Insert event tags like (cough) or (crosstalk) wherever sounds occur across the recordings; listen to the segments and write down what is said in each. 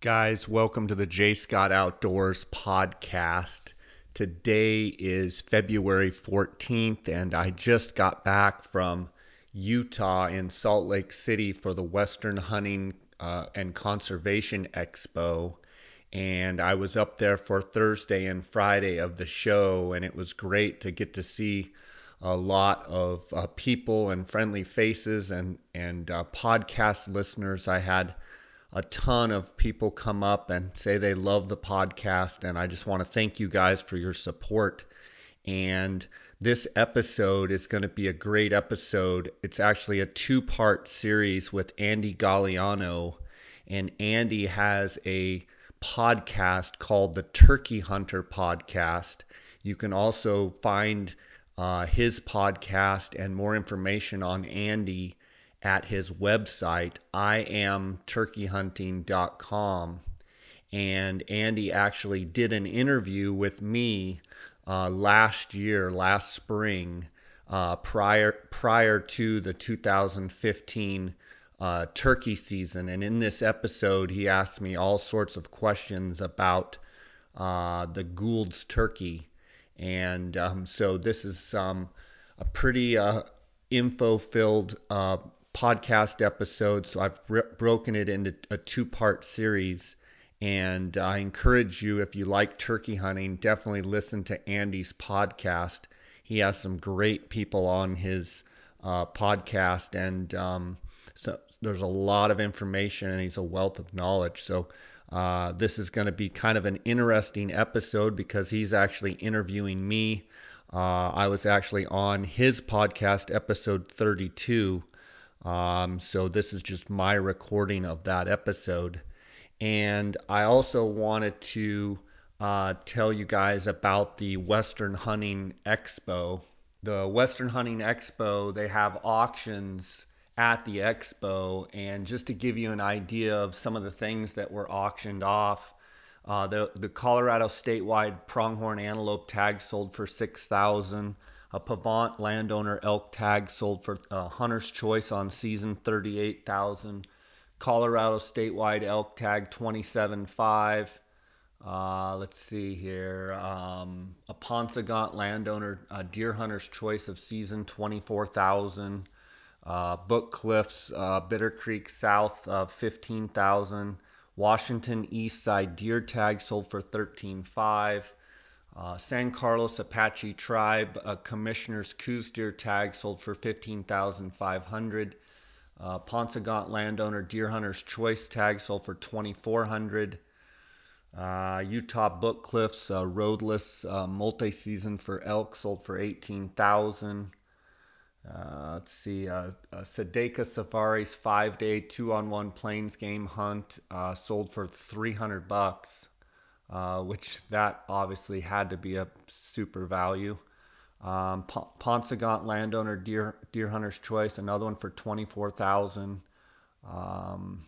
Guys, welcome to the J. Scott Outdoors podcast. Today is February 14th, and I just got back from Utah in Salt Lake City for the Western Hunting uh, and Conservation Expo. And I was up there for Thursday and Friday of the show, and it was great to get to see a lot of uh, people and friendly faces and, and uh, podcast listeners. I had a ton of people come up and say they love the podcast, and I just want to thank you guys for your support. And this episode is going to be a great episode. It's actually a two part series with Andy Galliano. And Andy has a podcast called the Turkey Hunter Podcast. You can also find uh, his podcast and more information on Andy at his website, iamturkeyhunting.com. And Andy actually did an interview with me uh, last year, last spring, uh, prior prior to the 2015 uh, turkey season. And in this episode, he asked me all sorts of questions about uh, the Gould's turkey. And um, so this is um, a pretty uh, info filled uh, podcast episode. So I've broken it into a two part series. And I encourage you, if you like turkey hunting, definitely listen to Andy's podcast. He has some great people on his uh, podcast, and um, so there's a lot of information, and he's a wealth of knowledge. So uh, this is going to be kind of an interesting episode because he's actually interviewing me. Uh, I was actually on his podcast, episode 32. Um, so this is just my recording of that episode. And I also wanted to uh, tell you guys about the Western Hunting Expo. The Western Hunting Expo, they have auctions at the expo. And just to give you an idea of some of the things that were auctioned off, uh, the, the Colorado statewide pronghorn antelope tag sold for 6000 a Pavant landowner elk tag sold for uh, Hunter's Choice on season 38,000. Colorado statewide elk tag 27.5. Uh, let's see here. Um, a Paunsaugunt landowner uh, deer hunter's choice of season 24,000. Uh, Book Cliffs, uh, Bitter Creek South of 15,000. Washington East Side deer tag sold for 13.5. Uh, San Carlos Apache Tribe uh, Commissioner's Coues deer tag sold for 15500 uh, Paunsaugunt landowner Deer Hunter's Choice tag sold for 2400 uh, Utah Book Cliffs uh, roadless uh, multi-season for elk sold for 18000 uh, let's see, uh, uh, Sedeka Safari's five-day two-on-one plains game hunt uh, sold for 300 bucks uh, which that obviously had to be a super value. Um, Paunsaugunt landowner deer deer hunter's choice, another one for twenty four thousand. Um,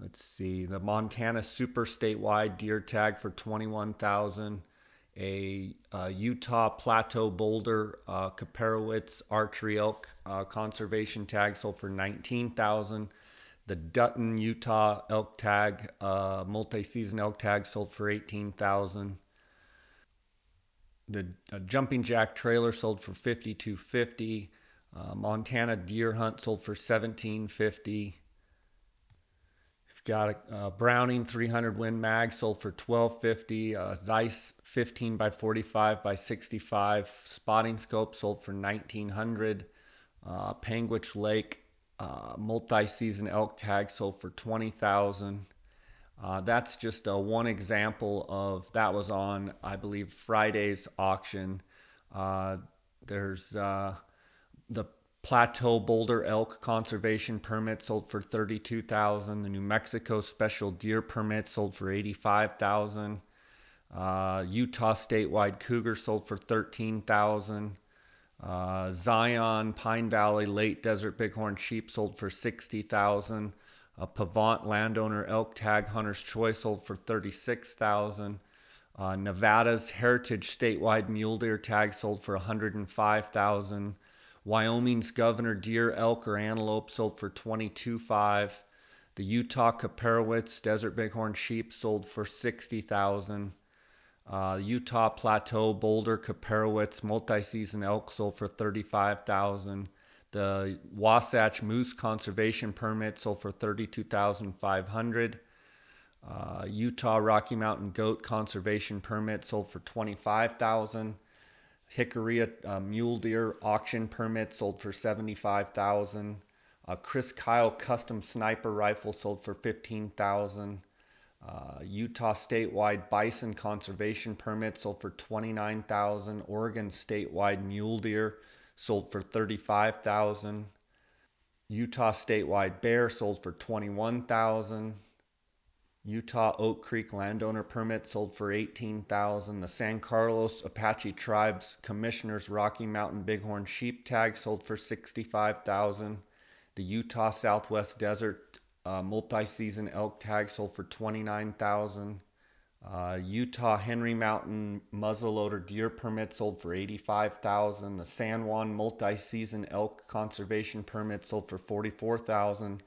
let's see, the Montana Super Statewide deer tag for twenty one thousand. A, a, Utah Plateau Boulder uh, Kaiparowits archery elk uh, conservation tag sold for nineteen thousand. The Dutton, Utah elk tag, uh, multi-season elk tag sold for 18000 The uh, Jumping Jack trailer sold for 5250 uh, Montana deer hunt sold for 1750 You've got a, a Browning 300 Win Mag sold for 1250 uh, Zeiss 15 by 45 by 65 Spotting Scope sold for 1900 uh, Panguitch Lake uh, multi-season elk tag sold for 20000 uh, that's just uh, one example of that was on i believe friday's auction. Uh, there's uh, the plateau boulder elk conservation permit sold for 32000 the new mexico special deer permit sold for 85000 uh, utah statewide cougar sold for 13000 uh, Zion, Pine Valley, Late Desert Bighorn sheep sold for 60000 A Pavant landowner elk tag hunter's choice sold for 36000 uh, Nevada's Heritage statewide mule deer tag sold for 105000 Wyoming's Governor deer, elk, or antelope sold for 22.5. The Utah Kaiparowits Desert Bighorn sheep sold for 60000 uh, Utah Plateau Boulder Kaiparowits multi-season elk sold for 35000 The Wasatch Moose Conservation Permit sold for 32500 uh, Utah Rocky Mountain Goat Conservation Permit sold for 25000 Hickory uh, Mule Deer Auction Permit sold for 75000 uh, Chris Kyle custom sniper rifle sold for 15,000. Uh, Utah statewide bison conservation permit sold for 29,000. Oregon statewide mule deer sold for 35,000. Utah statewide bear sold for 21,000. Utah Oak Creek landowner permit sold for 18,000. The San Carlos Apache Tribes Commissioners Rocky Mountain Bighorn sheep tag sold for 65,000. The Utah Southwest Desert uh, multi-season elk tag sold for 29000 uh, Utah Henry Mountain muzzleloader deer permit sold for 85000 The San Juan multi-season elk conservation permit sold for 44000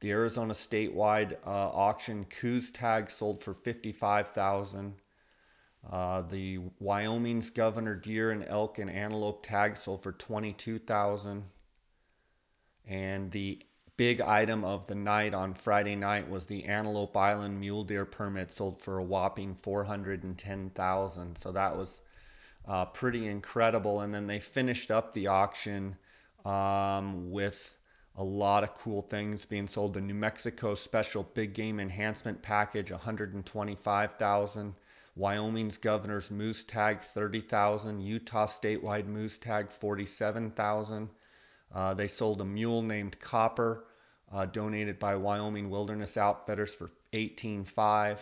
The Arizona statewide uh, auction Coues tag sold for 55000 uh, the Wyoming's governor deer and elk and antelope tag sold for 22000 and the big item of the night on Friday night was the Antelope Island mule deer permit sold for a whopping 410,000. So that was uh, pretty incredible. And then they finished up the auction um, with a lot of cool things being sold. The New Mexico Special Big Game Enhancement Package, 125,000. Wyoming's Governor's Moose Tag, 30,000. Utah Statewide Moose Tag, 47,000. Uh, they sold a mule named Copper, uh, donated by Wyoming Wilderness Outfitters for 18.5.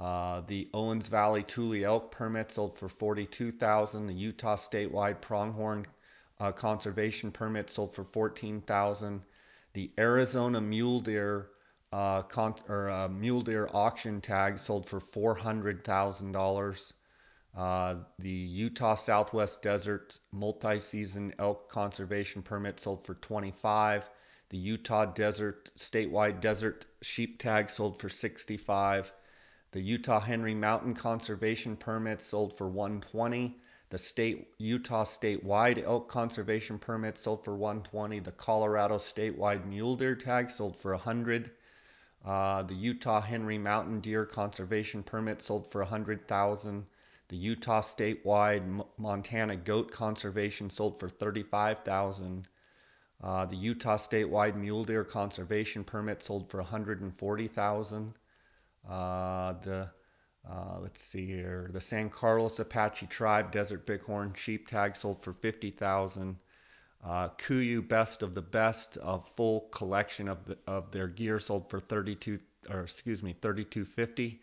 Uh, the Owens Valley Tule elk permit sold for 42,000. The Utah statewide pronghorn uh, conservation permit sold for 14,000. The Arizona mule deer uh, con- or uh, mule deer auction tag sold for $400,000. Uh, the Utah Southwest Desert multi-season elk conservation permit sold for 25. The Utah Desert statewide desert sheep tag sold for 65. The Utah Henry Mountain conservation permit sold for 120. The state Utah statewide elk conservation permit sold for 120. The Colorado statewide mule deer tag sold for 100. Uh, the Utah Henry Mountain Deer Conservation Permit sold for 100,000. The Utah statewide mountain goat conservation sold for 35,000. Uh, the Utah statewide mule deer conservation permit sold for 140,000. Uh, the uh, let's see here. The San Carlos Apache Tribe Desert Bighorn sheep tag sold for 50,000. Uh, KUIU Best of the Best, a full collection of the, of their gear sold for 32 or excuse me 3250.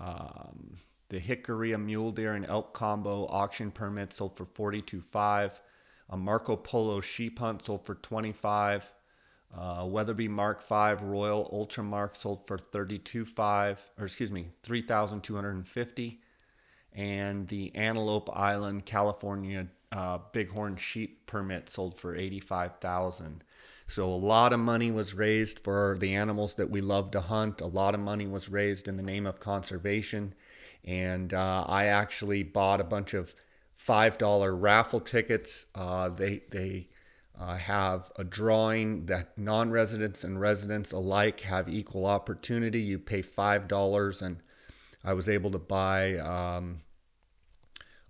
Um, the Hickory, a mule deer, and elk combo auction permit sold for 42.5. A Marco Polo sheep hunt sold for 25. Uh, Weatherby Mark V Royal Ultra Mark sold for 32.5, or excuse me, 3,250. And the Antelope Island, California uh, Bighorn sheep permit sold for 85,000. So a lot of money was raised for the animals that we love to hunt. A lot of money was raised in the name of conservation and uh, I actually bought a bunch of five dollar raffle tickets. Uh, they they uh, have a drawing that non-residents and residents alike have equal opportunity. You pay five dollars, and I was able to buy. Um,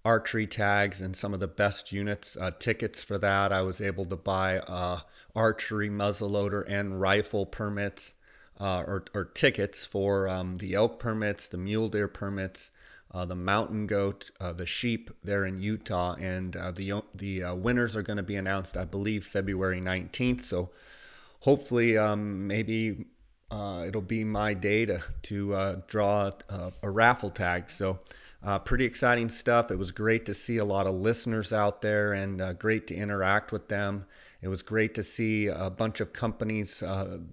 archery tags and some of the best units uh, tickets for that. I was able to buy uh, archery muzzleloader and rifle permits uh, or, or, tickets for um, the elk permits, the mule deer permits, uh, the mountain goat, uh, the sheep there in Utah, and uh, the the uh, winners are going to be announced, I believe, February 19th. So hopefully, um, maybe it'll be my day to to draw a, a, raffle tag. So. pretty exciting stuff. It was great to see a lot of listeners out there and great to interact with them. It was great to see a bunch of companies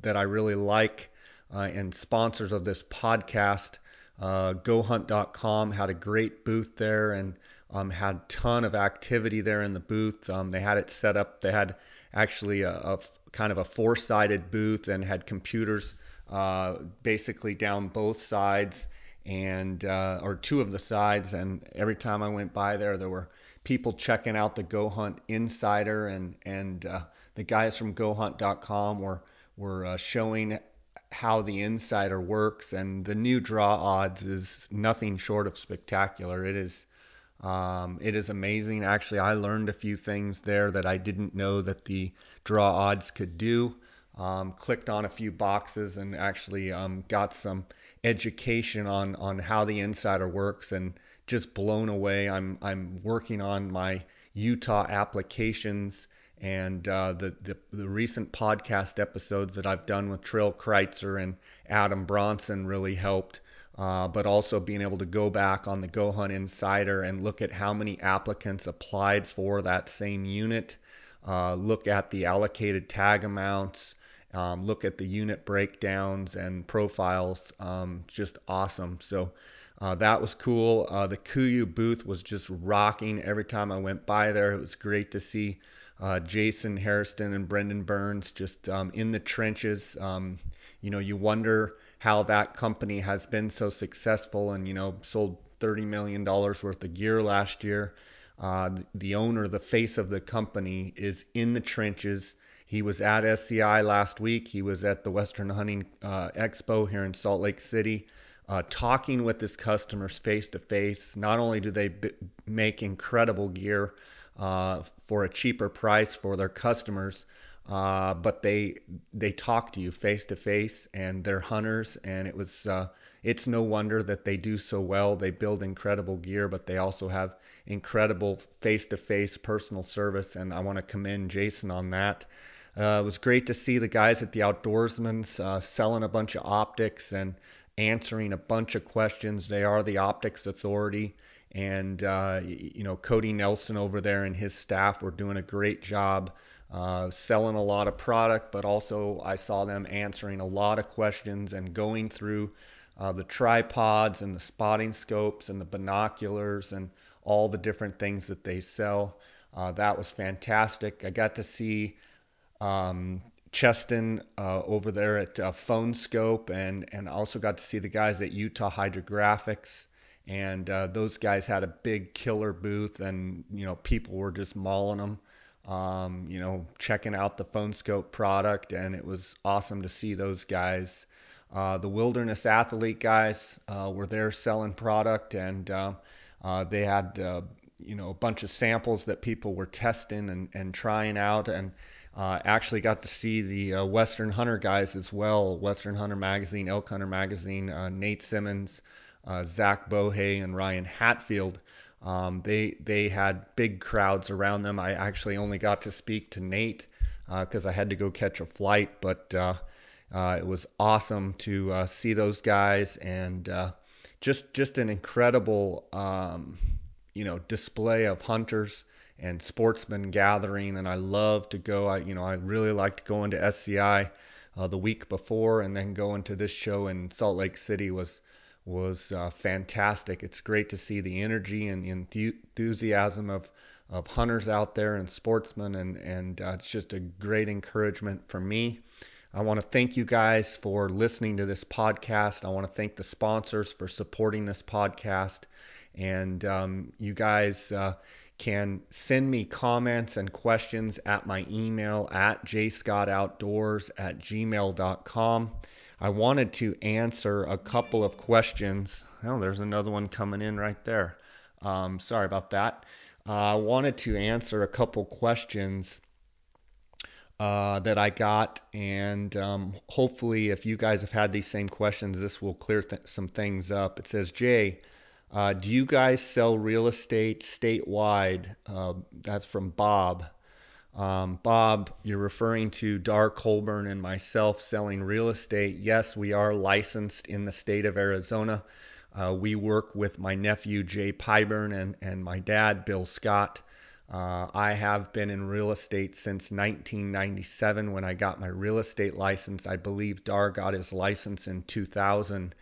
that I really like uh, and sponsors of this podcast. Uh, GoHunt.com had a great booth there and um, had ton of activity there in the booth. Um, they had it set up. They had actually a, a kind of a four sided booth and had computers uh, basically down both sides and uh, or two of the sides. And every time I went by there, there were people checking out the Go Hunt Insider and and uh, the guys from GoHunt.com were were uh, showing how the insider works and the new draw odds is nothing short of spectacular. It is um, it is amazing. Actually i learned a few things there that i didn't know that the draw odds could do. Um, clicked on a few boxes and actually um, got some education on on how the insider works and just blown away. I'm i'm working on my utah applications and uh, the, the, the recent podcast episodes that I've done with Trill Kreitzer and Adam Bronson really helped. Uh, but also being able to go back on the Go Hunt Insider and look at how many applicants applied for that same unit, uh, look at the allocated tag amounts, um, look at the unit breakdowns and profiles. Um, just awesome. So uh, that was cool. Uh, the KUIU booth was just rocking every time I went by there. It was great to see uh, Jason Hairston and Brendan Burns just um, in the trenches. Um, you know, you wonder how that company has been so successful and, you know, sold $30 million worth of gear last year. Uh, the owner, the face of the company, is in the trenches. He was at SCI last week. He was at the Western Hunting uh, Expo here in Salt Lake City, uh, talking with his customers face to face. Not only do they b- make incredible gear, uh, for a cheaper price for their customers. Uh, but they they talk to you face to face, and they're hunters, and it was uh, it's no wonder that they do so well. They build incredible gear, but they also have incredible face to face personal service, and I want to commend Jason on that. Uh, it was great to see the guys at the Outdoorsman's uh, selling a bunch of optics and answering a bunch of questions. They are the optics authority and uh, you know Cody Nelson over there and his staff were doing a great job uh, selling a lot of product, but also I saw them answering a lot of questions and going through uh, the tripods and the spotting scopes and the binoculars and all the different things that they sell. Uh, that was fantastic. I got to see um, Cheston uh, over there at uh, Phone Scope, and and also got to see the guys at Utah Hydrographics and uh, those guys had a big killer booth, and you know people were just mauling them. Um, you know, checking out the Phone scope product, and it was awesome to see those guys. Uh, the Wilderness Athlete guys uh, were there selling product, and uh, uh, they had uh, you know a bunch of samples that people were testing and, and trying out, and actually got to see the Western Hunter guys as well. Western Hunter Magazine, Elk Hunter Magazine, Nate Simmons uh, Zach Bohe and Ryan Hatfield. Um, they they had big crowds around them. I actually only got to speak to Nate because uh, I had to go catch a flight, but uh, uh it was awesome to uh, see those guys and uh, just just an incredible um, you know display of hunters and sportsmen gathering. And I love to go. I you know I really liked going to SCI the week before, and then going to this show in Salt Lake City was was uh, fantastic. It's great to see the energy and the enthusiasm of, of hunters out there and sportsmen, and, and uh, it's just a great encouragement for me. I want to thank you guys for listening to this podcast. I want to thank the sponsors for supporting this podcast. And um, you guys uh, can send me comments and questions at my email at jscottoutdoors at gmail.com. I wanted to answer a couple of questions. Oh, there's another one coming in right there. Um, sorry about that. Uh, I wanted to answer a couple questions uh, that I got, and um, hopefully, if you guys have had these same questions, this will clear th- some things up. It says, Jay, uh, do you guys sell real estate statewide? Uh, that's from Bob. Um, Bob, you're referring to Dar Colburn and myself selling real estate. Yes, we are licensed in the state of Arizona. Uh, we work with my nephew Jay Pyburn and, and my dad Bill Scott. Uh, I have been in real estate since 1997 when I got my real estate license. I believe Dar got his license in 2000.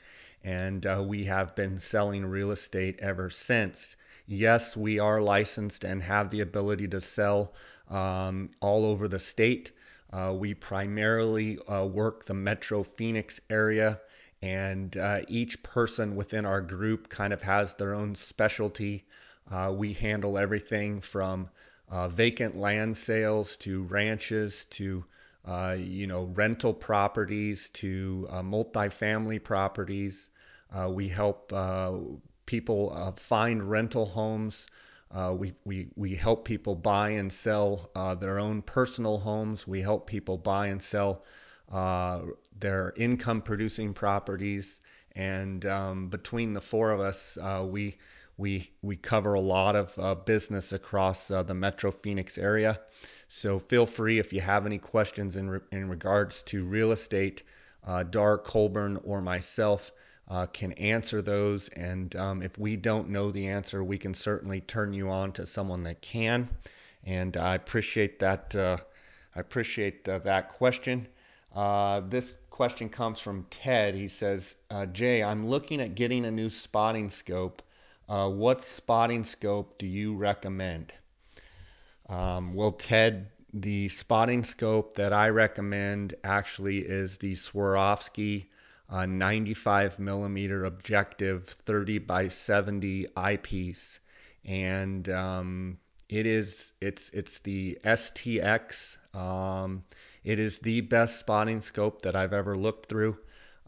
and uh, we have been selling real estate ever since. Yes, we are licensed and have the ability to sell um, all over the state. Uh, we primarily uh, work the Metro Phoenix area, and uh, each person within our group kind of has their own specialty. Uh, we handle everything from uh, vacant land sales to ranches to uh, you know rental properties to multifamily properties. we help people find rental homes. Uh, we, we, we help people buy and sell uh, their own personal homes. We help people buy and sell uh, their income producing properties. And um, between the four of us, uh, we, we, we cover a lot of uh, business across uh, the Metro Phoenix area. So feel free if you have any questions in, re- in regards to real estate, Dar Colburn or myself uh, can answer those. And um, if we don't know the answer, we can certainly turn you on to someone that can. And I appreciate that. Uh, I appreciate uh, that question. Uh, this question comes from Ted. He says, uh, Jay, I'm looking at getting a new spotting scope. Uh, what spotting scope do you recommend? Um, well, Ted, the spotting scope that I recommend actually is the Swarovski a 95 millimeter objective 30 by 70 eyepiece. And um, it is it's it's the STX um, it is the best spotting scope that I've ever looked through.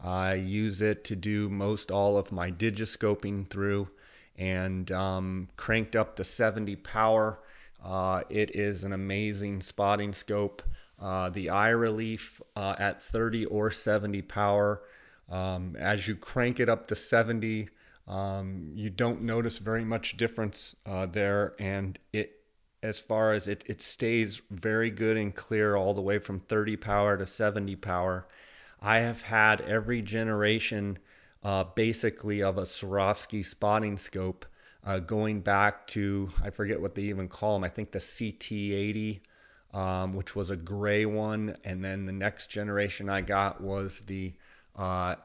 I use it to do most all of my digiscoping through. And um, cranked up to 70 power. Uh, it is an amazing spotting scope. Uh, the eye relief uh, at 30 or 70 power um, as you crank it up to 70, um, you don't notice very much difference uh, there, and it as far as it, it stays very good and clear all the way from 30 power to 70 power. I have had every generation uh, basically of a Swarovski spotting scope uh, going back to, I forget what they even call them, I think the CT80, um, which was a gray one. And then the next generation I got was the uh,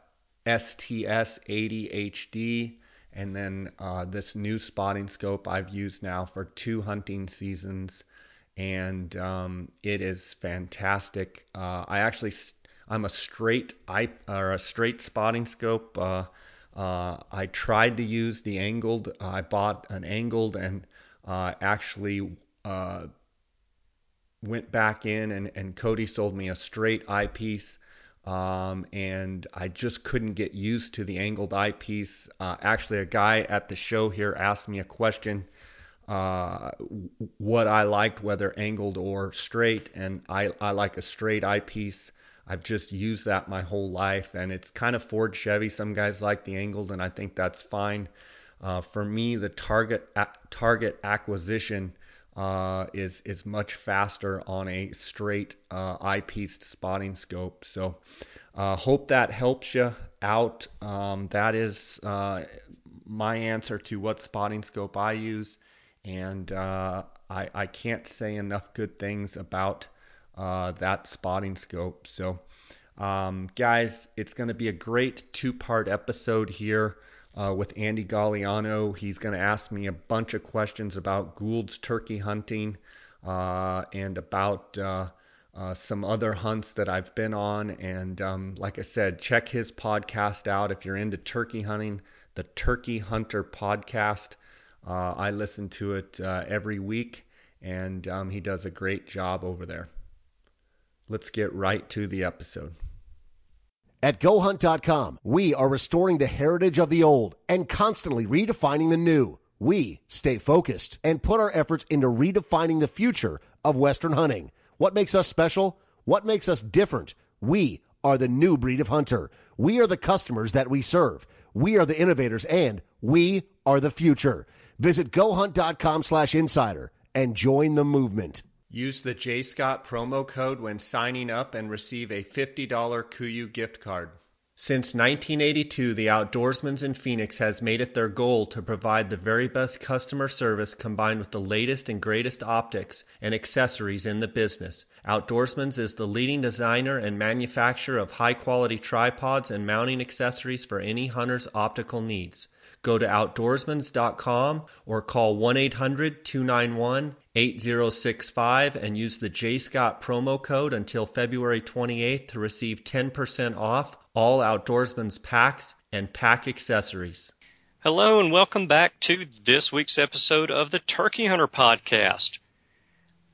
STS 80 HD, and then uh, this new spotting scope I've used now for two hunting seasons, and um, it is fantastic. Uh, I actually I'm a straight I or a straight spotting scope. Uh, uh, I tried to use the angled. I bought an angled and uh, actually uh, went back in and, and Cody sold me a straight eyepiece um, and I just couldn't get used to the angled eyepiece. Uh, actually, a guy at the show here asked me a question uh, what I liked, whether angled or straight, and I, I like a straight eyepiece. I've just used that my whole life, and it's kind of Ford Chevy. Some guys like the angled, and I think that's fine. Uh, for me, the target target acquisition uh, is is much faster on a straight uh, eyepiece spotting scope. So, uh, hope that helps you out. Um, that is uh, my answer to what spotting scope I use, and uh, I I can't say enough good things about uh, that spotting scope. So. Um, guys, it's going to be a great two part episode here uh, with Andy Galliano. He's going to ask me a bunch of questions about Gould's turkey hunting uh, and about uh, uh, some other hunts that I've been on. And um, like I said, check his podcast out if you're into turkey hunting, the Turkey Hunter podcast. Uh, I listen to it every week, and um, he does a great job over there. Let's get right to the episode. At GoHunt.com, we are restoring the heritage of the old and constantly redefining the new. We stay focused and put our efforts into redefining the future of Western hunting. What makes us special? What makes us different? We are the new breed of hunter. We are the customers that we serve. We are the innovators and we are the future. Visit GoHunt.com slash insider and join the movement. Use the JScott promo code when signing up and receive a $50 KUIU gift card. Since 1982, the Outdoorsman's in Phoenix has made it their goal to provide the very best customer service combined with the latest and greatest optics and accessories in the business. Outdoorsman's is the leading designer and manufacturer of high quality tripods and mounting accessories for any hunter's optical needs. Go to outdoorsmans.com or call 1 800 291 8065 and use the J Scott promo code until February 28th to receive 10% off all Outdoorsman's packs and pack accessories. Hello, and welcome back to this week's episode of the Turkey Hunter Podcast.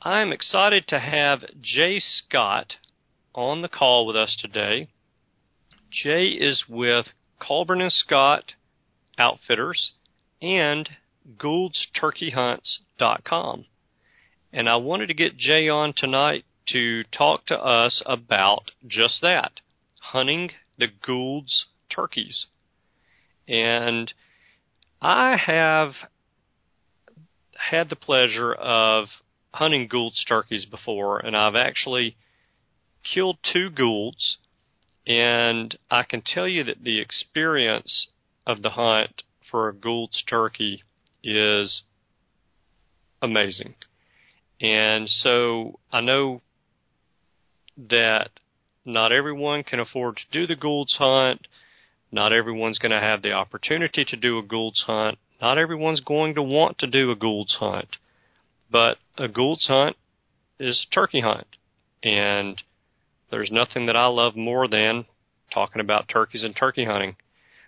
I'm excited to have Jay Scott on the call with us today. Jay is with Colburn and Scott Outfitters and GouldsTurkeyHunts.com. And I wanted to get Jay on tonight to talk to us about just that hunting the Gould's turkeys. And I have had the pleasure of hunting Gould's turkeys before, and I've actually killed two Goulds, and I can tell you that the experience of the hunt for a Gould's turkey is amazing. And so I know that not everyone can afford to do the Gould's hunt. Not everyone's going to have the opportunity to do a Gould's hunt. Not everyone's going to want to do a Gould's hunt. But a Gould's hunt is a turkey hunt. And there's nothing that I love more than talking about turkeys and turkey hunting.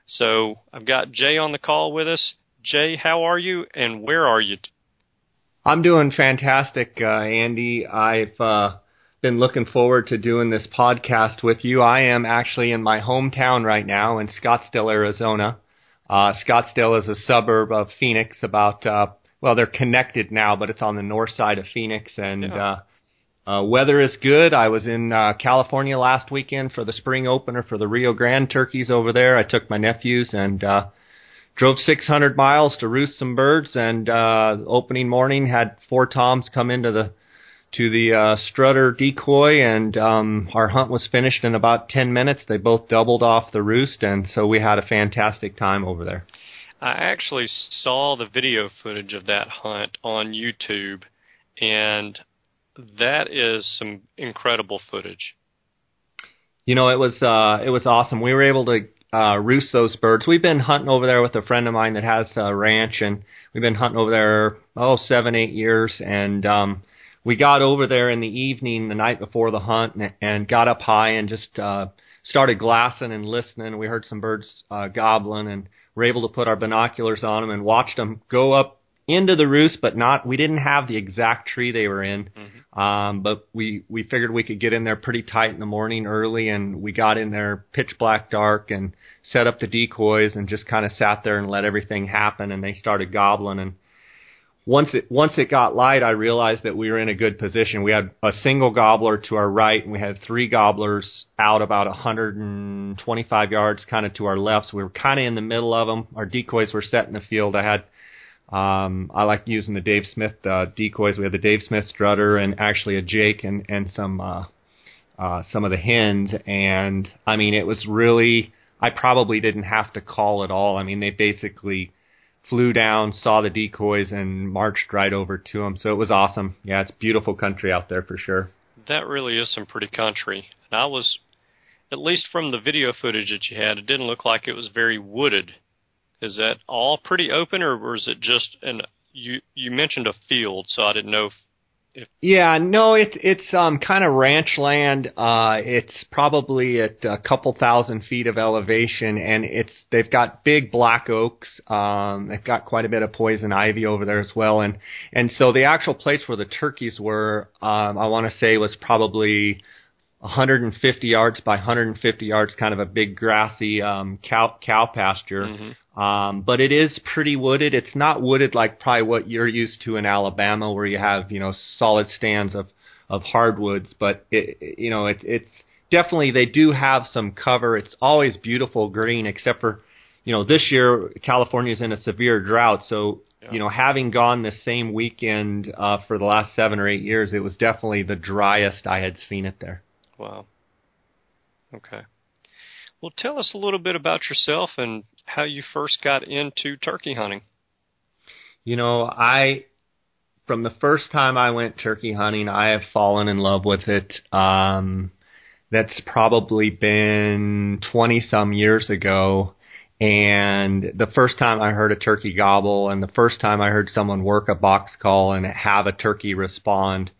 So I've got Jay on the call with us. Jay, how are you and where are you? I'm doing fantastic, uh, Andy. I've uh, been looking forward to doing this podcast with you. I am actually in my hometown right now in Scottsdale, Arizona. Uh, Scottsdale is a suburb of Phoenix, about uh, well, they're connected now, but it's on the north side of Phoenix, and yeah. uh, uh, weather is good. I was in uh, California last weekend for the spring opener for the Rio Grande turkeys over there. I took my nephews and uh, drove 600 miles to roost some birds. And uh, opening morning had four toms come into the to the uh, strutter decoy, and um, our hunt was finished in about 10 minutes. They both doubled off the roost, and so we had a fantastic time over there. I actually saw the video footage of that hunt on YouTube, and that is some incredible footage. You know, it was uh, it was awesome. We were able to uh, roost those birds. We've been hunting over there with a friend of mine that has a ranch, and we've been hunting over there oh seven eight years, and um, we got over there in the evening the night before the hunt and, and got up high and just uh, started glassing and listening. We heard some birds uh, gobbling, and were able to put our binoculars on them and watched them go up into the roost, but not. We didn't have the exact tree they were in, mm-hmm. um, but we we figured we could get in there pretty tight in the morning early, and we got in there pitch black dark and set up the decoys and just kind of sat there and let everything happen. And they started gobbling, and once it once it got light, I realized that we were in a good position. We had a single gobbler to our right, and we had three gobblers out about 125 yards, kind of to our left. So we were kind of in the middle of them. Our decoys were set in the field. I had um, I like using the Dave Smith uh, decoys. We had the Dave Smith strutter and actually a Jake and and some uh, uh, some of the hens. And I mean, it was really. I probably didn't have to call at all. I mean, they basically flew down, saw the decoys, and marched right over to them. So it was awesome. Yeah, it's beautiful country out there for sure. That really is some pretty country. And I was, at least from the video footage that you had, it didn't look like it was very wooded. Is that all pretty open, or, is it just an? You you mentioned a field, so I didn't know if if... Yeah, no, it's it's um kind of ranch land. Uh, it's probably at a couple thousand feet of elevation, and it's they've got big black oaks. Um, they've got quite a bit of poison ivy over there as well, and and so the actual place where the turkeys were, um, I want to say was probably 150 yards by 150 yards, kind of a big grassy um, cow cow pasture. Mm-hmm. Um, but it is pretty wooded. It's not wooded like probably what you're used to in Alabama, where you have you know solid stands of of hardwoods. But it, you know it, it's definitely they do have some cover. It's always beautiful green, except for you know this year California's in a severe drought, so yeah. you know, having gone the same weekend uh, for the last seven or eight years, it was definitely the driest I had seen it there. Wow. Okay. Well, tell us a little bit about yourself and how you first got into turkey hunting. You know, I from the first time I went turkey hunting, I have fallen in love with it. Um, that's probably been 20 some years ago. And the first time I heard a turkey gobble and the first time I heard someone work a box call and have a turkey respond,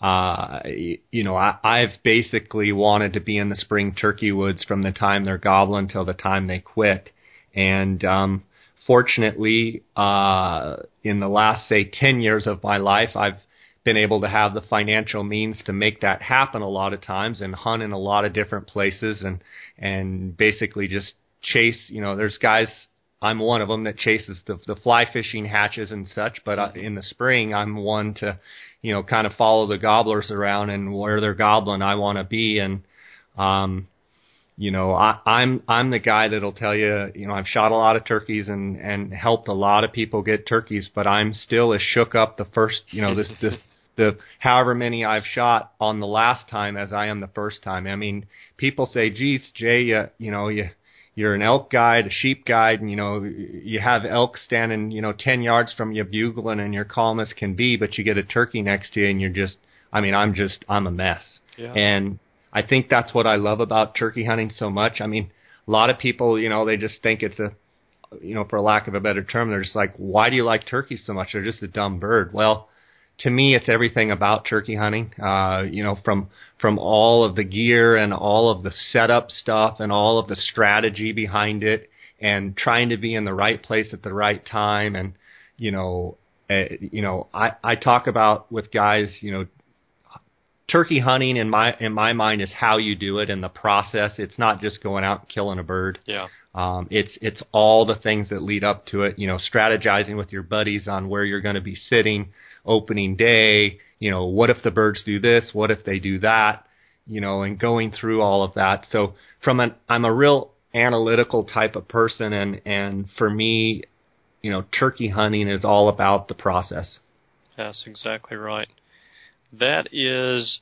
uh, you know, I, I've basically wanted to be in the spring turkey woods from the time they're gobbling till the time they quit. And, um, fortunately, uh, in the last, say, 10 years of my life, I've been able to have the financial means to make that happen a lot of times and hunt in a lot of different places and, and basically just chase, you know, there's guys I'm one of them that chases the, the fly fishing hatches and such. But uh, in the spring, I'm one to, you know, kind of follow the gobblers around and where they're gobbling, I want to be. And, um, you know, I, I'm I'm the guy that'll tell you, you know, I've shot a lot of turkeys and and helped a lot of people get turkeys, but I'm still as shook up the first, you know, this the (laughs) the however many I've shot on the last time as I am the first time. I mean, people say, "Geez, Jay, you, you know, you you're an elk guide, a sheep guide, and you know you have elk standing you know ten yards from you bugling, and you're calm as can be, but you get a turkey next to you, and you're just, I mean, I'm just, I'm a mess. Yeah. And I think that's what I love about turkey hunting so much. I mean, a lot of people, you know, they just think it's a, you know, for lack of a better term, they're just like, why do you like turkeys so much? They're just a dumb bird. Well, to me, it's everything about turkey hunting. Uh, you know, from from all of the gear and all of the setup stuff and all of the strategy behind it, and trying to be in the right place at the right time. And you know, uh, you know, I I talk about with guys, you know, turkey hunting in my in my mind is how you do it in the process. It's not just going out and killing a bird. Yeah. Um, it's it's all the things that lead up to it. You know, strategizing with your buddies on where you're going to be sitting opening day. You know, what if the birds do this? What if they do that? You know, and going through all of that. So from an, I'm a real analytical type of person, and and for me, you know, turkey hunting is all about the process. That's exactly right. That is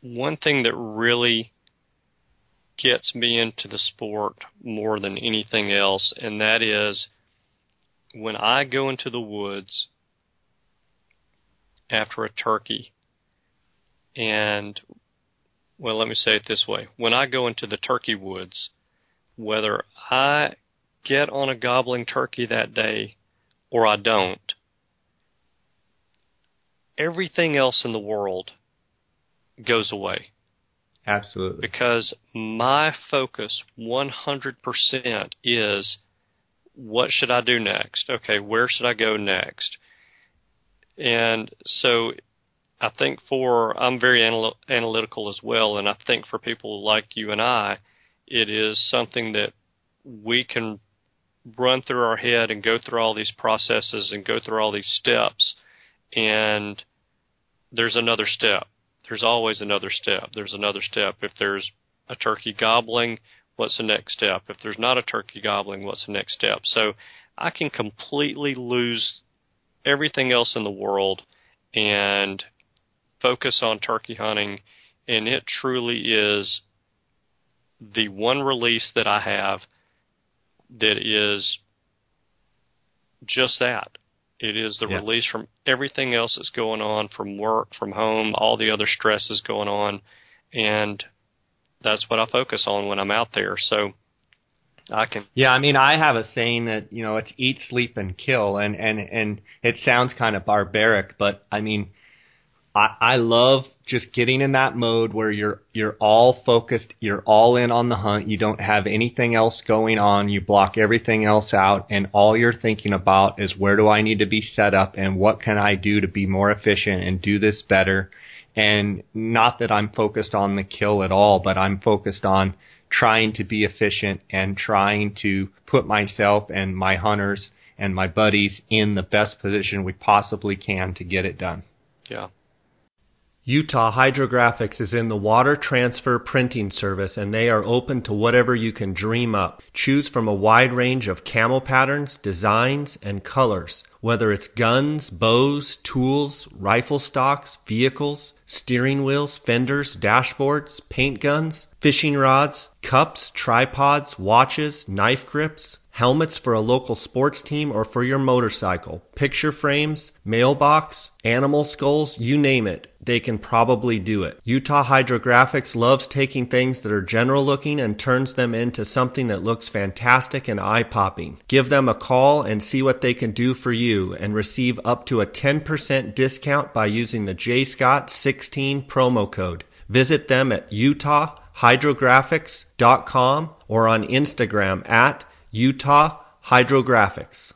one thing that really gets me into the sport more than anything else, and that is when I go into the woods after a turkey. And, well, let me say it this way. When I go into the turkey woods, whether I get on a gobbling turkey that day or I don't, everything else in the world goes away. Absolutely. Because my focus 100% is what should I do next? Okay, where should I go next? And so I think for, I'm very anal- analytical as well, and I think for people like you and I, it is something that we can run through our head and go through all these processes and go through all these steps, and there's another step. There's always another step. There's another step. If there's a turkey gobbling, what's the next step? If there's not a turkey gobbling, what's the next step? So I can completely lose everything else in the world and focus on turkey hunting. And it truly is the one release that I have that is just that. It is the Yeah. release from everything else that's going on from work, from home, all the other stresses going on. And that's what I focus on when I'm out there. So I can Yeah, I mean, I have a saying that you know it's eat, sleep, and kill, and and and it sounds kind of barbaric, but I mean, I I love just getting in that mode where you're you're all focused, you're all in on the hunt, you don't have anything else going on, you block everything else out, and all you're thinking about is where do I need to be set up, and what can I do to be more efficient and do this better, and not that I'm focused on the kill at all, but I'm focused on trying to be efficient and trying to put myself and my hunters and my buddies in the best position we possibly can to get it done. yeah. Utah Hydrographics is in the water transfer printing service and they are open to whatever you can dream up. Choose from a wide range of camo patterns, designs, and colors. Whether it's guns, bows, tools, rifle stocks, vehicles, steering wheels, fenders, dashboards, paint guns, fishing rods, cups, tripods, watches, knife grips, helmets for a local sports team or for your motorcycle, picture frames, mailbox, animal skulls, you name it, they can probably do it. Utah Hydrographics loves taking things that are general looking and turns them into something that looks fantastic and eye popping. Give them a call and see what they can do for you and receive up to a 10% discount by using the JScott16 promo code. Visit them at utahhydrographics.com or on Instagram at Utah Hydrographics.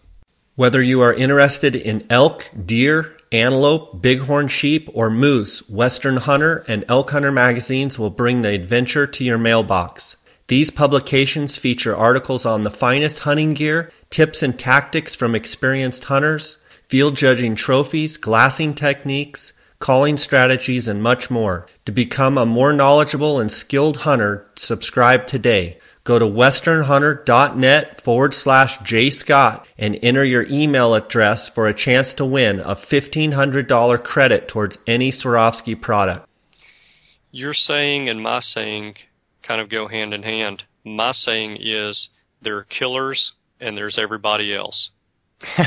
Whether you are interested in elk, deer, antelope, bighorn sheep, or moose, Western Hunter and Elk Hunter magazines will bring the adventure to your mailbox. These publications feature articles on the finest hunting gear, tips and tactics from experienced hunters, field judging trophies, glassing techniques, calling strategies, and much more. To become a more knowledgeable and skilled hunter, subscribe today. Go to westernhunter.net forward slash jscott and enter your email address for a chance to win a $1,500 credit towards any Swarovski product. Your saying and my saying kind of go hand in hand. My saying is there are killers and there's everybody else. (laughs)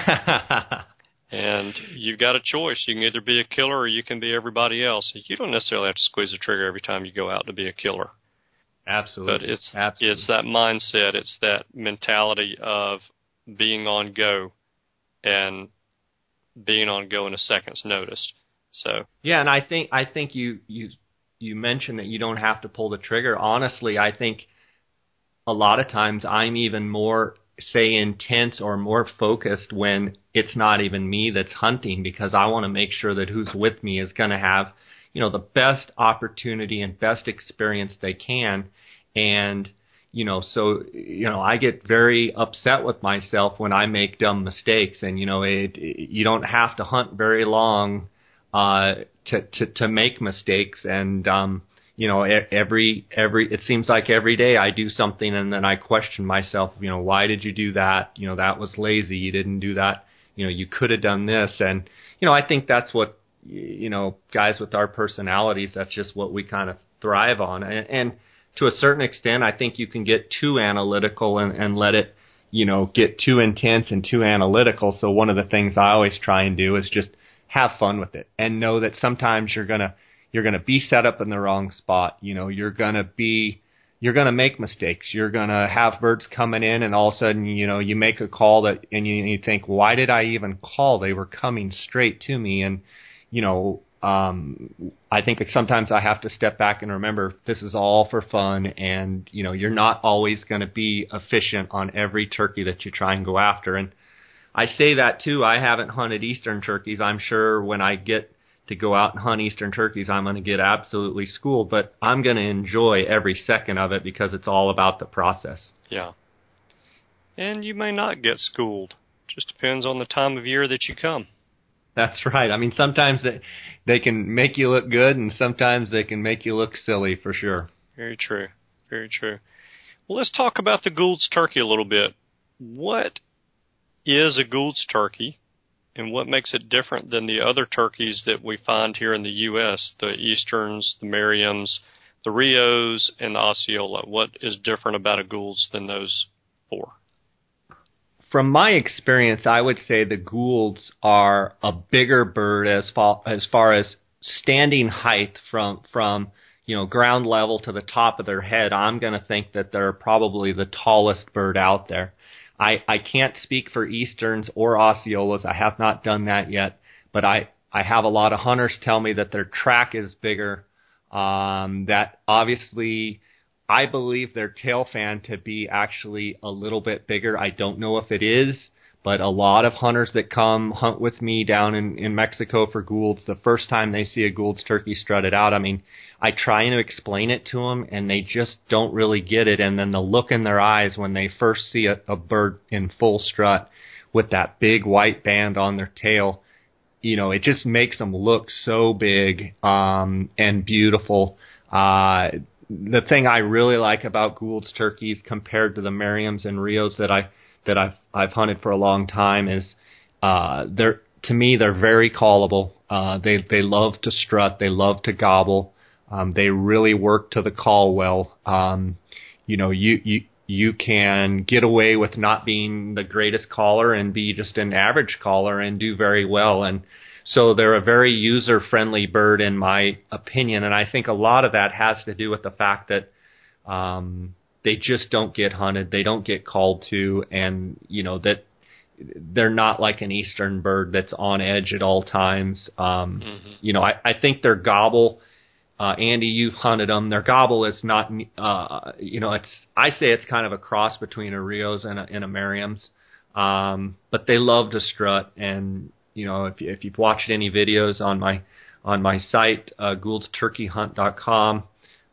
and you've got a choice. You can either be a killer or you can be everybody else. You don't necessarily have to squeeze the trigger every time you go out to be a killer. Absolutely. But it's Absolutely. it's that mindset, it's that mentality of being on go and being on go in a second's notice. So Yeah, and I think I think you you you mentioned that you don't have to pull the trigger. Honestly, I think a lot of times I'm even more say intense or more focused when it's not even me that's hunting because I want to make sure that who's with me is going to have, you know, the best opportunity and best experience they can. And you know so you know i get very upset with myself when i make dumb mistakes. And you know it, it you don't have to hunt very long uh to to to make mistakes. And um you know every every it seems like every day i do something and then i question myself you know why did you do that? You know that was lazy. You didn't do that. You know you could have done this. And you know i think that's what you know guys with our personalities that's just what we kind of thrive on and, and to a certain extent, I think you can get too analytical and, and let it, you know, get too intense and too analytical. So one of the things I always try and do is just have fun with it and know that sometimes you're gonna you're gonna be set up in the wrong spot. You know, you're gonna be you're gonna make mistakes. You're gonna have birds coming in and all of a sudden, you know, you make a call that and you, you think, why did I even call? They were coming straight to me and you know, um, I think sometimes I have to step back and remember this is all for fun, and you know you're not always going to be efficient on every turkey that you try and go after. And I say that too. I haven't hunted eastern turkeys. I'm sure when I get to go out and hunt eastern turkeys, I'm going to get absolutely schooled, but I'm going to enjoy every second of it because it's all about the process. Yeah. And you may not get schooled. Just depends on the time of year that you come. That's right. I mean, sometimes they they can make you look good, and sometimes they can make you look silly for sure. Very true. Very true. Well, let's talk about the Gould's turkey a little bit. What is a Gould's turkey, and what makes it different than the other turkeys that we find here in the U.S. The Easterns, the Merriams, the Rios, and the Osceola. What is different about a Gould's than those four? From my experience, I would say the Goulds are a bigger bird as far as far as standing height from from you know ground level to the top of their head. I'm going to think that they're probably the tallest bird out there. I I can't speak for easterns or Osceolas. I have not done that yet, but I I have a lot of hunters tell me that their track is bigger. Um, that obviously I believe their tail fan to be actually a little bit bigger. I don't know if it is, but a lot of hunters that come hunt with me down in, in Mexico for Goulds, the first time they see a Gould's turkey strutted out, I mean, I try to explain it to them and they just don't really get it. And then the look in their eyes when they first see a, a bird in full strut with that big white band on their tail, you know, it just makes them look so big um, and beautiful. Uh, the thing I really like about Gould's turkeys compared to the Merriams and Rios that I that I've I've hunted for a long time is uh, they're to me they're very callable. Uh, they they love to strut. They love to gobble. Um, they really work to the call well. Um, you know, you you you can get away with not being the greatest caller and be just an average caller and do very well. And so they're a very user friendly bird in my opinion. And I think a lot of that has to do with the fact that um, they just don't get hunted, they don't get called to, and you know that they're not like an eastern bird that's on edge at all times. Um, mm-hmm. You know, I, I think their gobble. Uh, Andy, you've hunted them. Their gobble is not, uh, you know, it's. I say it's kind of a cross between a Rio's and a, and a Merriam's, um, but they love to strut. And you know, if, you, if you've watched any videos on my on my site, uh, Gould'sTurkeyHunt.com,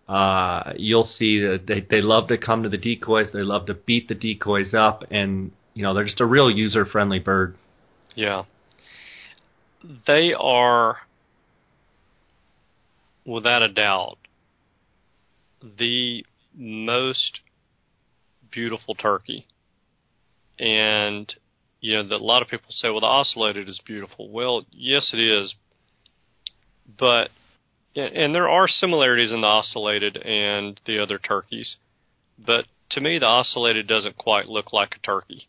uh, you'll see that they, they love to come to the decoys. They love to beat the decoys up, and you know they're just a real user friendly bird. Yeah, they are without a doubt the most beautiful turkey, and you know that a lot of people say, well, the ocellated is beautiful. Well, yes, it is, but and there are similarities in the ocellated and the other turkeys, but to me, the ocellated doesn't quite look like a turkey.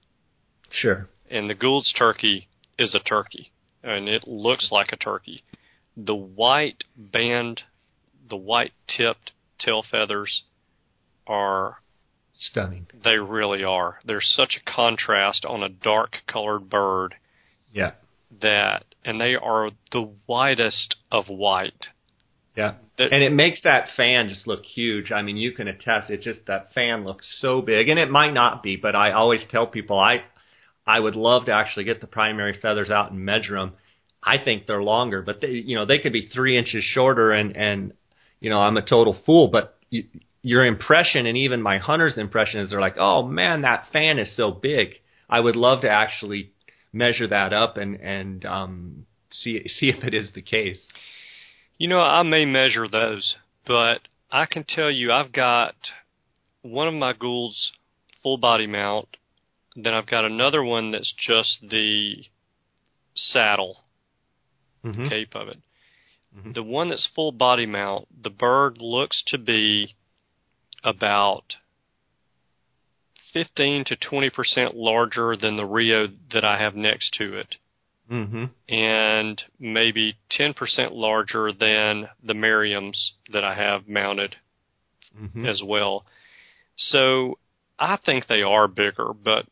Sure. And the Gould's turkey is a turkey, and it looks like a turkey. The white band, the white tipped tail feathers are stunning. They really are. There's such a contrast on a dark colored bird. Yeah. That and they are the whitest of white. Yeah. and it makes that fan just look huge. I mean, you can attest it just that fan looks so big and it might not be, but I always tell people I I would love to actually get the primary feathers out and measure them. I think they're longer, but they you know, they could be 3 inches shorter and and you know, I'm a total fool, but you, your impression and even my hunter's impression is they're like, "Oh man, that fan is so big." I would love to actually measure that up and and um see see (laughs) if it is the case. You know, I may measure those, but I can tell you I've got one of my Gould's full body mount. Then I've got another one that's just the saddle mm-hmm. cape of it. Mm-hmm. The one that's full body mount, the bird looks to be about 15 to 20 percent larger than the Rio that I have next to it mm-hmm. and maybe 10% larger than the Merriam's that I have mounted mm-hmm. as well. So I think they are bigger, but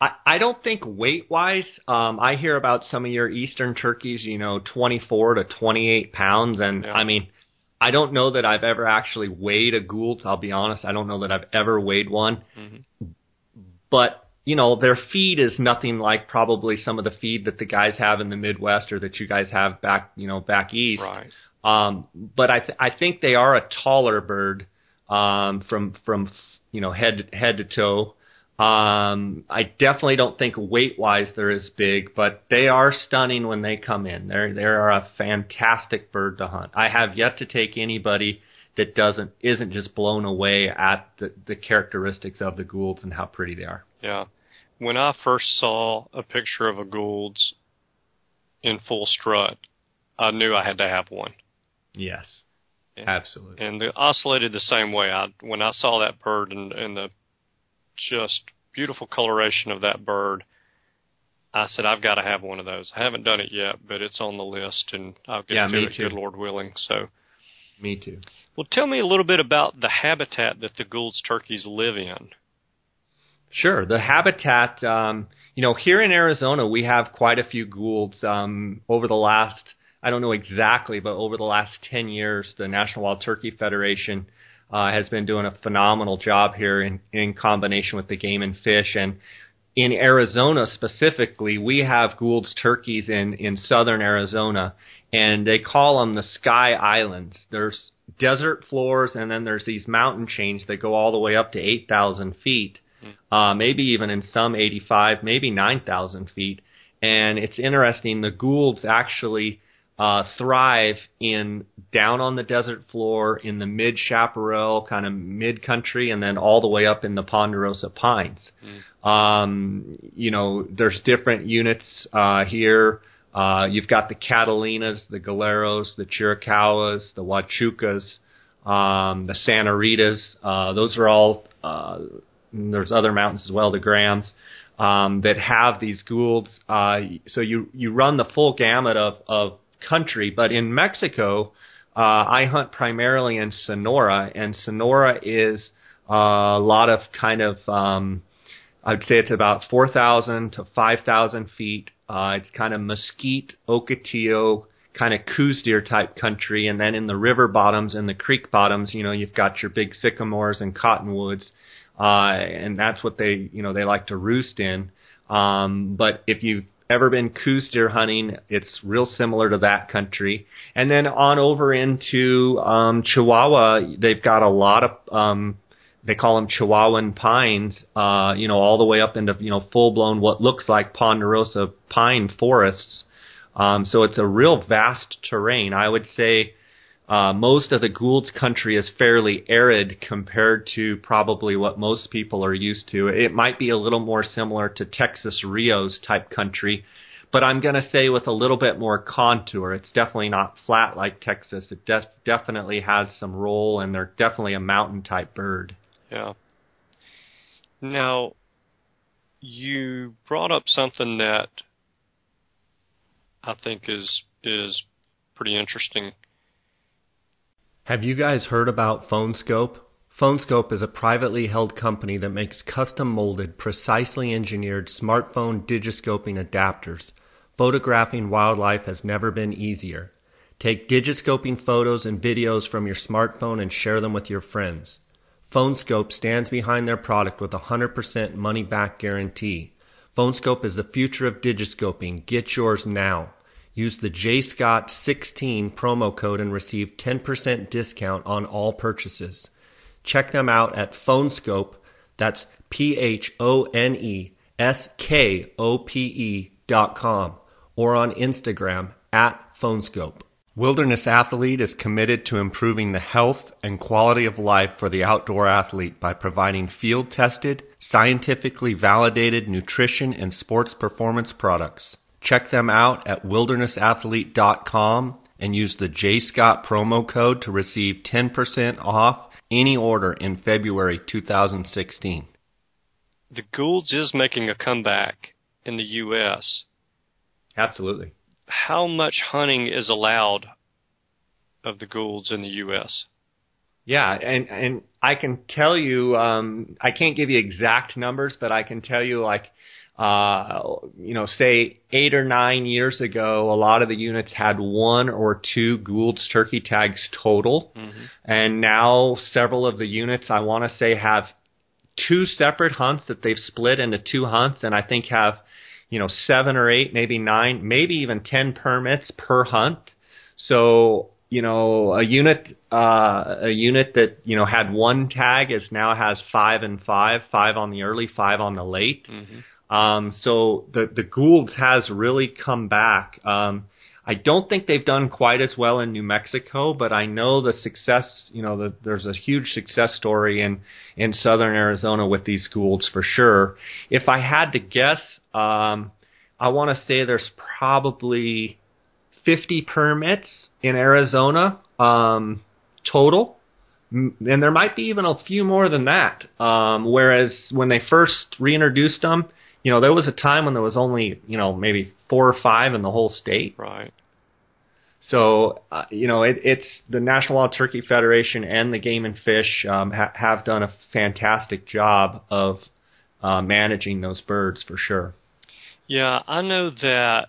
I, I don't think weight wise. Um, I hear about some of your eastern turkeys, you know, 24 to 28 pounds, and yeah. I mean, I don't know that I've ever actually weighed a Gould's. I'll be honest, I don't know that I've ever weighed one. Mm-hmm. But you know, their feed is nothing like probably some of the feed that the guys have in the Midwest or that you guys have back, you know, back east. Right. Um, but I th- I think they are a taller bird um, from from you know head to, head to toe. Um, I definitely don't think weight wise they're as big, but they are stunning when they come in. They're they are a fantastic bird to hunt. I have yet to take anybody that doesn't isn't just blown away at the, the characteristics of the Goulds and how pretty they are. Yeah. When I first saw a picture of a Gould's in full strut, I knew I had to have one. Yes. And, absolutely. And the ocellated the same way. I when I saw that bird and, and the just beautiful coloration of that bird, I said I've got to have one of those. I haven't done it yet, but it's on the list, and I'll get yeah, to it. Too. Good Lord willing. So. Me too. Well, tell me a little bit about the habitat that the Gould's turkeys live in. Sure. The habitat, um, you know, here in Arizona, we have quite a few Goulds. Um, over the last, I don't know exactly, but over the last 10 years, the National Wild Turkey Federation uh, has been doing a phenomenal job here in, in combination with the Game and Fish. And in Arizona specifically, we have Gould's turkeys in, in southern Arizona, and they call them the Sky Islands. There's desert floors, and then there's these mountain chains that go all the way up to 8,000 feet uh, maybe even in some 85, maybe 9,000 feet. And it's interesting, the Goulds actually uh, thrive in down on the desert floor in the mid chaparral kind of mid country and then all the way up in the ponderosa pines mm. um, you know there's different units uh, here uh, you've got the catalinas the galiuros the chiricahuas the huachucas um, the santa ritas uh, those are all uh, there's other mountains as well the grahams um, that have these goulds. Uh, so you you run the full gamut of, of country. But in Mexico, uh, I hunt primarily in Sonora, and Sonora is a lot of kind of um, I'd say it's about 4,000 to 5,000 feet. Uh, it's kind of mesquite, ocotillo, kind of Coues deer type country. And then in the river bottoms and the creek bottoms, you know, you've got your big sycamores and cottonwoods. Uh, and that's what they, you know, they like to roost in. Um, but if you've ever been Coues deer hunting, it's real similar to that country. And then on over into um, Chihuahua, they've got a lot of um, they call them Chihuahuan pines, uh, you know, all the way up into you know full blown what looks like ponderosa pine forests. Um, so it's a real vast terrain. I would say uh, most of the Gould's country is fairly arid compared to probably what most people are used to. It might be a little more similar to Texas Rios type country, but I'm going to say with a little bit more contour. It's definitely not flat like Texas. It de- definitely has some roll, and they're definitely a mountain type bird. Yeah. Now, you brought up something that I think is is pretty interesting have you guys heard about PhoneSkope? PhoneSkope is a privately held company that makes custom molded, precisely engineered smartphone digiscoping adapters. Photographing wildlife has never been easier. Take digiscoping photos and videos from your smartphone and share them with your friends. PhoneSkope stands behind their product with a 100% money back guarantee. PhoneSkope is the future of digiscoping. Get yours now. Use the JScott16 promo code and receive 10% discount on all purchases. Check them out at PhoneSkope, that's P H O N E S K O P E dot com, or on Instagram at PhoneSkope. Wilderness Athlete is committed to improving the health and quality of life for the outdoor athlete by providing field tested, scientifically validated nutrition and sports performance products. Check them out at wildernessathlete.com and use the J Scott promo code to receive 10% off any order in February 2016. The Goulds is making a comeback in the U.S. Absolutely. How much hunting is allowed of the Goulds in the U.S.? Yeah, and and I can tell you, um, I can't give you exact numbers, but I can tell you like uh, you know, say eight or nine years ago, a lot of the units had one or two Gould's turkey tags total. Mm-hmm. And now several of the units, I want to say, have two separate hunts that they've split into two hunts, and I think have, you know, seven or eight, maybe nine, maybe even ten permits per hunt. So, you know, a unit, uh, a unit that, you know, had one tag is now has five and five, five on the early, five on the late. Mm-hmm. Um, so the the Goulds has really come back. Um, I don't think they've done quite as well in New Mexico, but I know the success. You know, the, there's a huge success story in in southern Arizona with these Goulds for sure. If I had to guess, um, I want to say there's probably 50 permits in Arizona um, total and there might be even a few more than that. Um, whereas when they first reintroduced them, you know, there was a time when there was only, you know, maybe four or five in the whole state. Right. So, uh, you know, it, it's the National Wild Turkey Federation and the Game and Fish um, ha- have done a fantastic job of uh, managing those birds for sure. Yeah, I know that,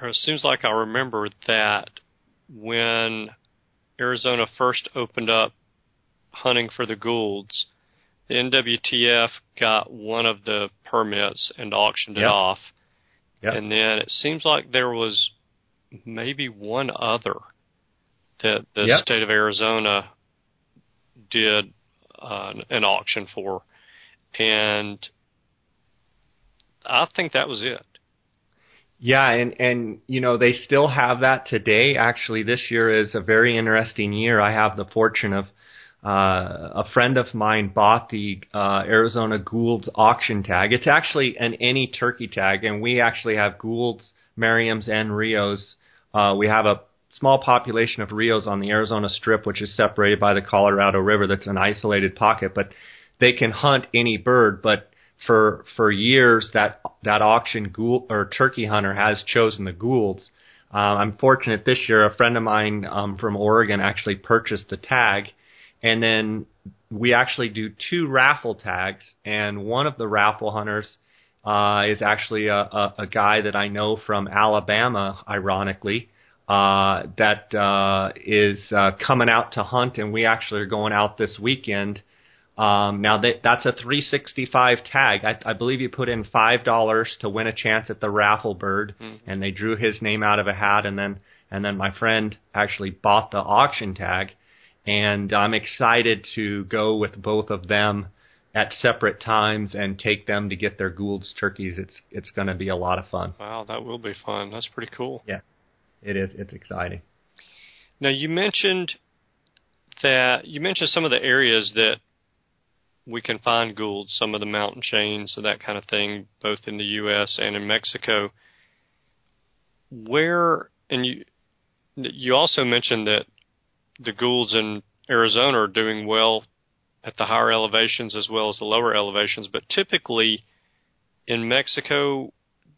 or it seems like I remember that when Arizona first opened up hunting for the Goulds, the NWTF got one of the permits and auctioned it off. Yep. And then it seems like there was maybe one other that the yep. state of Arizona did uh, an auction for. And I think that was it. Yeah, and and you know they still have that today. Actually, this year is a very interesting year. I have the fortune of uh, a friend of mine bought the uh, Arizona Gould's auction tag. It's actually an any turkey tag, and we actually have Gould's, Merriam's, and Rios. Uh, we have a small population of Rios on the Arizona Strip, which is separated by the Colorado River. That's an isolated pocket, but they can hunt any bird. But for for years that that auction Gould or turkey hunter has chosen the Goulds. Uh, I'm fortunate this year. A friend of mine um, from Oregon actually purchased the tag, and then we actually do two raffle tags. And one of the raffle hunters uh, is actually a, a, a guy that I know from Alabama, ironically, uh, that uh, is uh, coming out to hunt, and we actually are going out this weekend um, now that that's a 365 tag. I, I believe you put in five dollars to win a chance at the raffle bird, mm-hmm. and they drew his name out of a hat, and then and then my friend actually bought the auction tag, and I'm excited to go with both of them at separate times and take them to get their Gould's turkeys. It's it's going to be a lot of fun. Wow, that will be fun. That's pretty cool. Yeah, it is. It's exciting. Now you mentioned that you mentioned some of the areas that we can find Gould, some of the mountain chains, and that kind of thing, both in the U.S. and in Mexico. Where and you you also mentioned that the Goulds in Arizona are doing well at the higher elevations as well as the lower elevations, but typically in Mexico,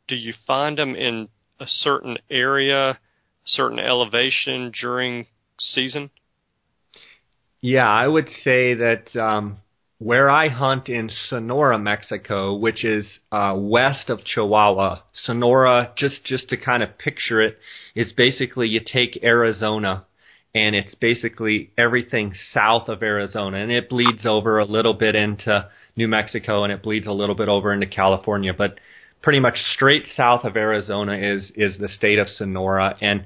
do you find them in a certain area, certain elevation during season? Yeah, I would say that um, where I hunt in Sonora, Mexico, which is uh, west of Chihuahua. Sonora, just just to kind of picture it, is basically you take Arizona, and it's basically everything south of Arizona, and it bleeds over a little bit into New Mexico, and it bleeds a little bit over into California, but pretty much straight south of Arizona is is the state of Sonora, and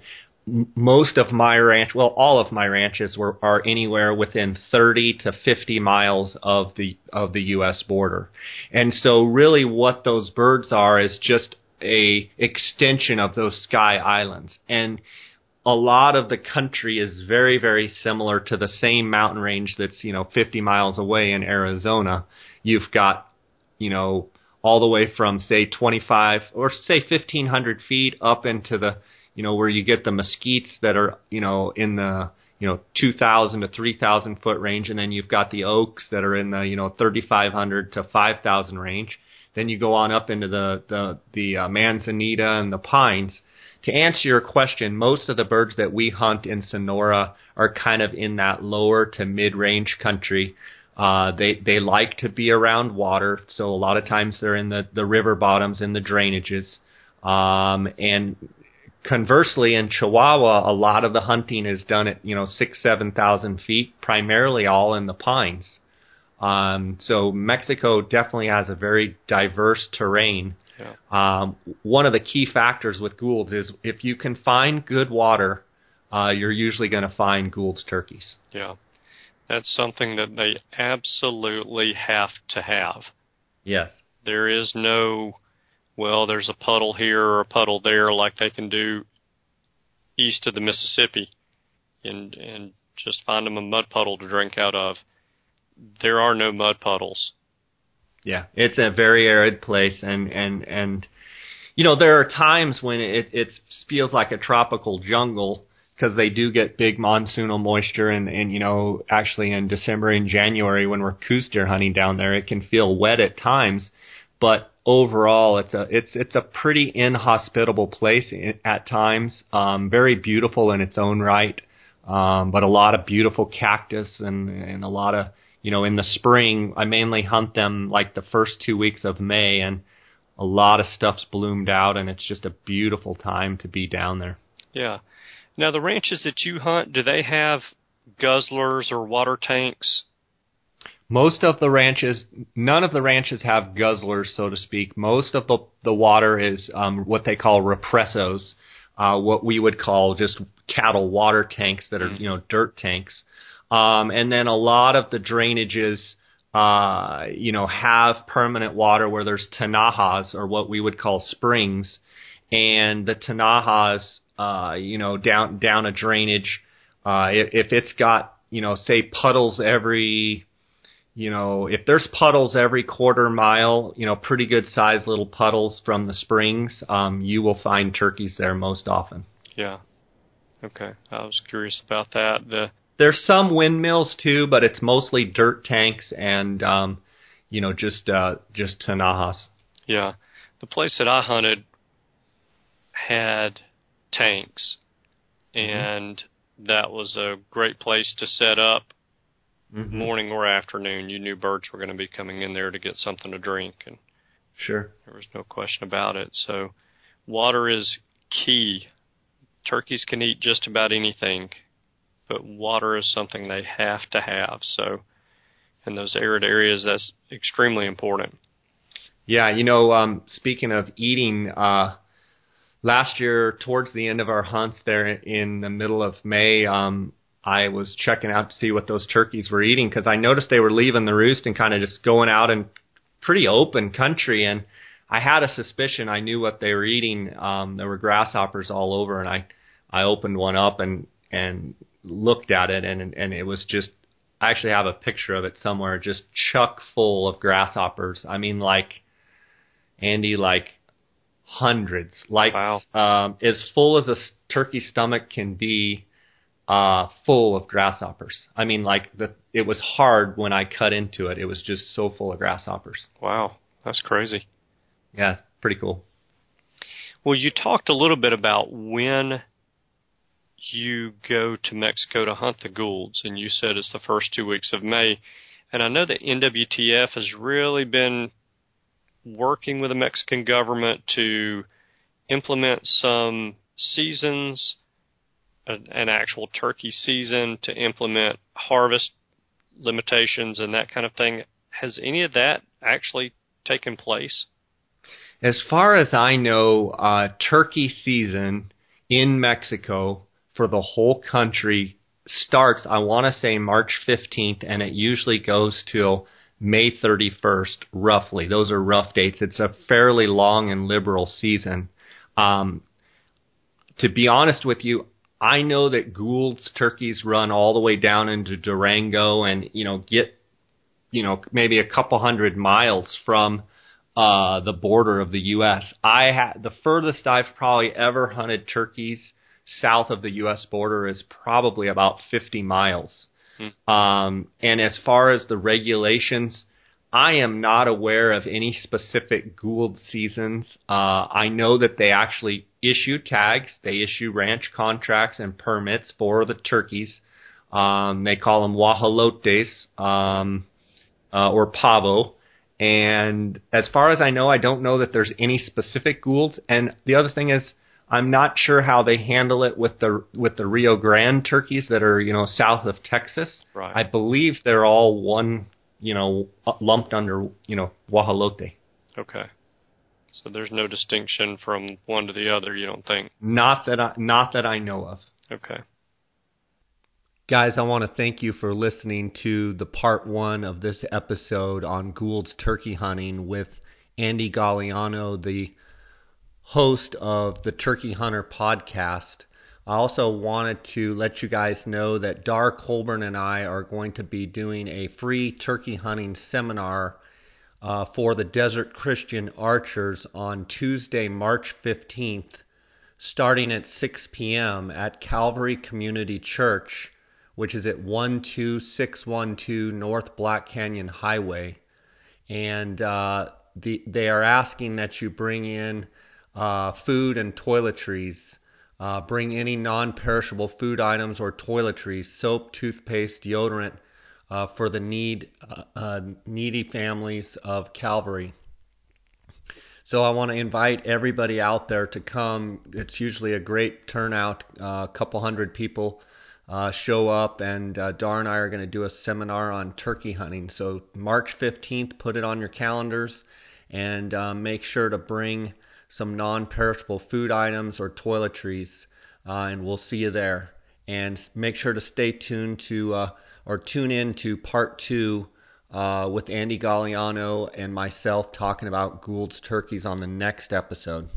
most of my ranch, well, all of my ranches were are anywhere within 30 to 50 miles of the of the U.S. border, and so really what those birds are is just a extension of those sky islands, and a lot of the country is very very similar to the same mountain range that's you know 50 miles away in Arizona. You've got you know all the way from say 25 or say 1500 feet up into the you know, where you get the mesquites that are, you know, in the, you know, 2,000 to 3,000 foot range, and then you've got the oaks that are in the, you know, 3,500 to 5,000 range. Then you go on up into the the the uh, manzanita and the pines. To answer your question, most of the birds that we hunt in Sonora are kind of in that lower to mid range country. Uh, they they like to be around water, so a lot of times they're in the the river bottoms and the drainages. Um, and conversely, in Chihuahua, a lot of the hunting is done at you know six, seven thousand feet, primarily all in the pines. Um, so Mexico definitely has a very diverse terrain. Yeah. Um, one of the key factors with Gould's is if you can find good water, uh, you're usually going to find Gould's turkeys. Yeah, that's something that they absolutely have to have. Yes. There is no well, there's a puddle here or a puddle there, like they can do east of the Mississippi, and and just find them a mud puddle to drink out of. There are no mud puddles. Yeah, it's a very arid place, and and and you know there are times when it it feels like a tropical jungle because they do get big monsoonal moisture, and and you know actually in December and January when we're Coues deer hunting down there, it can feel wet at times, but overall it's a it's it's a pretty inhospitable place at times. Um, very beautiful in its own right, um, but a lot of beautiful cactus and and a lot of you know in the spring I mainly hunt them like the first two weeks of May and a lot of stuff's bloomed out and it's just a beautiful time to be down there. Yeah. Now the ranches that you hunt, do they have guzzlers or water tanks? most of the ranches, none of the ranches have guzzlers, so to speak. Most of the the water is um, what they call represos, uh, what we would call just cattle water tanks that are mm. you know dirt tanks, um, and then a lot of the drainages. Uh, you know, have permanent water where there's tinajas or what we would call springs, and the tinajas, uh, you know, down down a drainage. Uh, if, if it's got you know, say puddles every, you know, if there's puddles every quarter mile, you know, pretty good sized little puddles from the springs, um, you will find turkeys there most often. Yeah. Okay. I was curious about that. The there's some windmills too, but it's mostly dirt tanks and um, you know, just uh just tinajas. Yeah. The place that I hunted had tanks mm-hmm. and that was a great place to set up mm-hmm. morning or afternoon. You knew birds were going to be coming in there to get something to drink, and sure, there was no question about it. So, water is key. Turkeys can eat just about anything, but water is something they have to have. So, in those arid areas, that's extremely important. Yeah, you know, um, speaking of eating, uh, last year towards the end of our hunts there in the middle of May, um, I was checking out to see what those turkeys were eating because I noticed they were leaving the roost and kind of just going out in pretty open country and I had a suspicion I knew what they were eating. Um, there were grasshoppers all over and I I opened one up and and looked at it and and it was just I actually have a picture of it somewhere just chuck full of grasshoppers. I mean like Andy like hundreds, like wow. um, as full as a turkey stomach can be, uh, full of grasshoppers. I mean, like the it was hard when I cut into it. It was just so full of grasshoppers. Wow, that's crazy. Yeah, pretty cool. Well, you talked a little bit about when you go to Mexico to hunt the Goulds, and you said it's the first two weeks of May. And I know that NWTF has really been working with the Mexican government to implement some seasons, an actual turkey season, to implement harvest limitations and that kind of thing. Has any of that actually taken place? As far as I know, uh, turkey season in Mexico for the whole country starts, I want to say March 15th, and it usually goes till May 31st, roughly. Those are rough dates. It's a fairly long and liberal season. Um, to be honest with you, I know that Gould's turkeys run all the way down into Durango and, you know, get, you know, maybe a couple hundred miles from uh, the border of the U.S. I ha- the furthest I've probably ever hunted turkeys south of the U.S. border is probably about 50 miles. Hmm. Um, and as far as the regulations, I am not aware of any specific Gould seasons. Uh, I know that they actually issue tags, they issue ranch contracts and permits for the turkeys. Um, they call them guajolotes um, uh, or pavo. And as far as I know, I don't know that there's any specific Goulds. And the other thing is, I'm not sure how they handle it with the with the Rio Grande turkeys that are you know south of Texas. Right. I believe they're all one you know lumped under you know guajolote. Okay. So there's no distinction from one to the other. You don't think? Not that I not that I know of. Okay. Guys, I want to thank you for listening to the part one of this episode on Gould's turkey hunting with Andy Galliano, the host of the Turkey Hunter podcast. I also wanted to let you guys know that Dar Colburn and I are going to be doing a free turkey hunting seminar uh, for the Desert Christian Archers on Tuesday, March 15th, starting at 6 p.m. at Calvary Community Church, which is at 12612 North Black Canyon Highway. And uh, the, they are asking that you bring in uh, food and toiletries. Uh, bring any non perishable food items or toiletries, soap, toothpaste, deodorant uh, for the need, uh, uh, needy families of Calvary. So I want to invite everybody out there to come. It's usually a great turnout. Uh, a couple hundred people show up, and Dar and I are going to do a seminar on turkey hunting. So March 15th, put it on your calendars and make sure to bring some non perishable food items or toiletries, uh, and we'll see you there. And make sure to stay tuned to uh, or tune in to part two uh, with Andy Galliano and myself talking about Gould's turkeys on the next episode.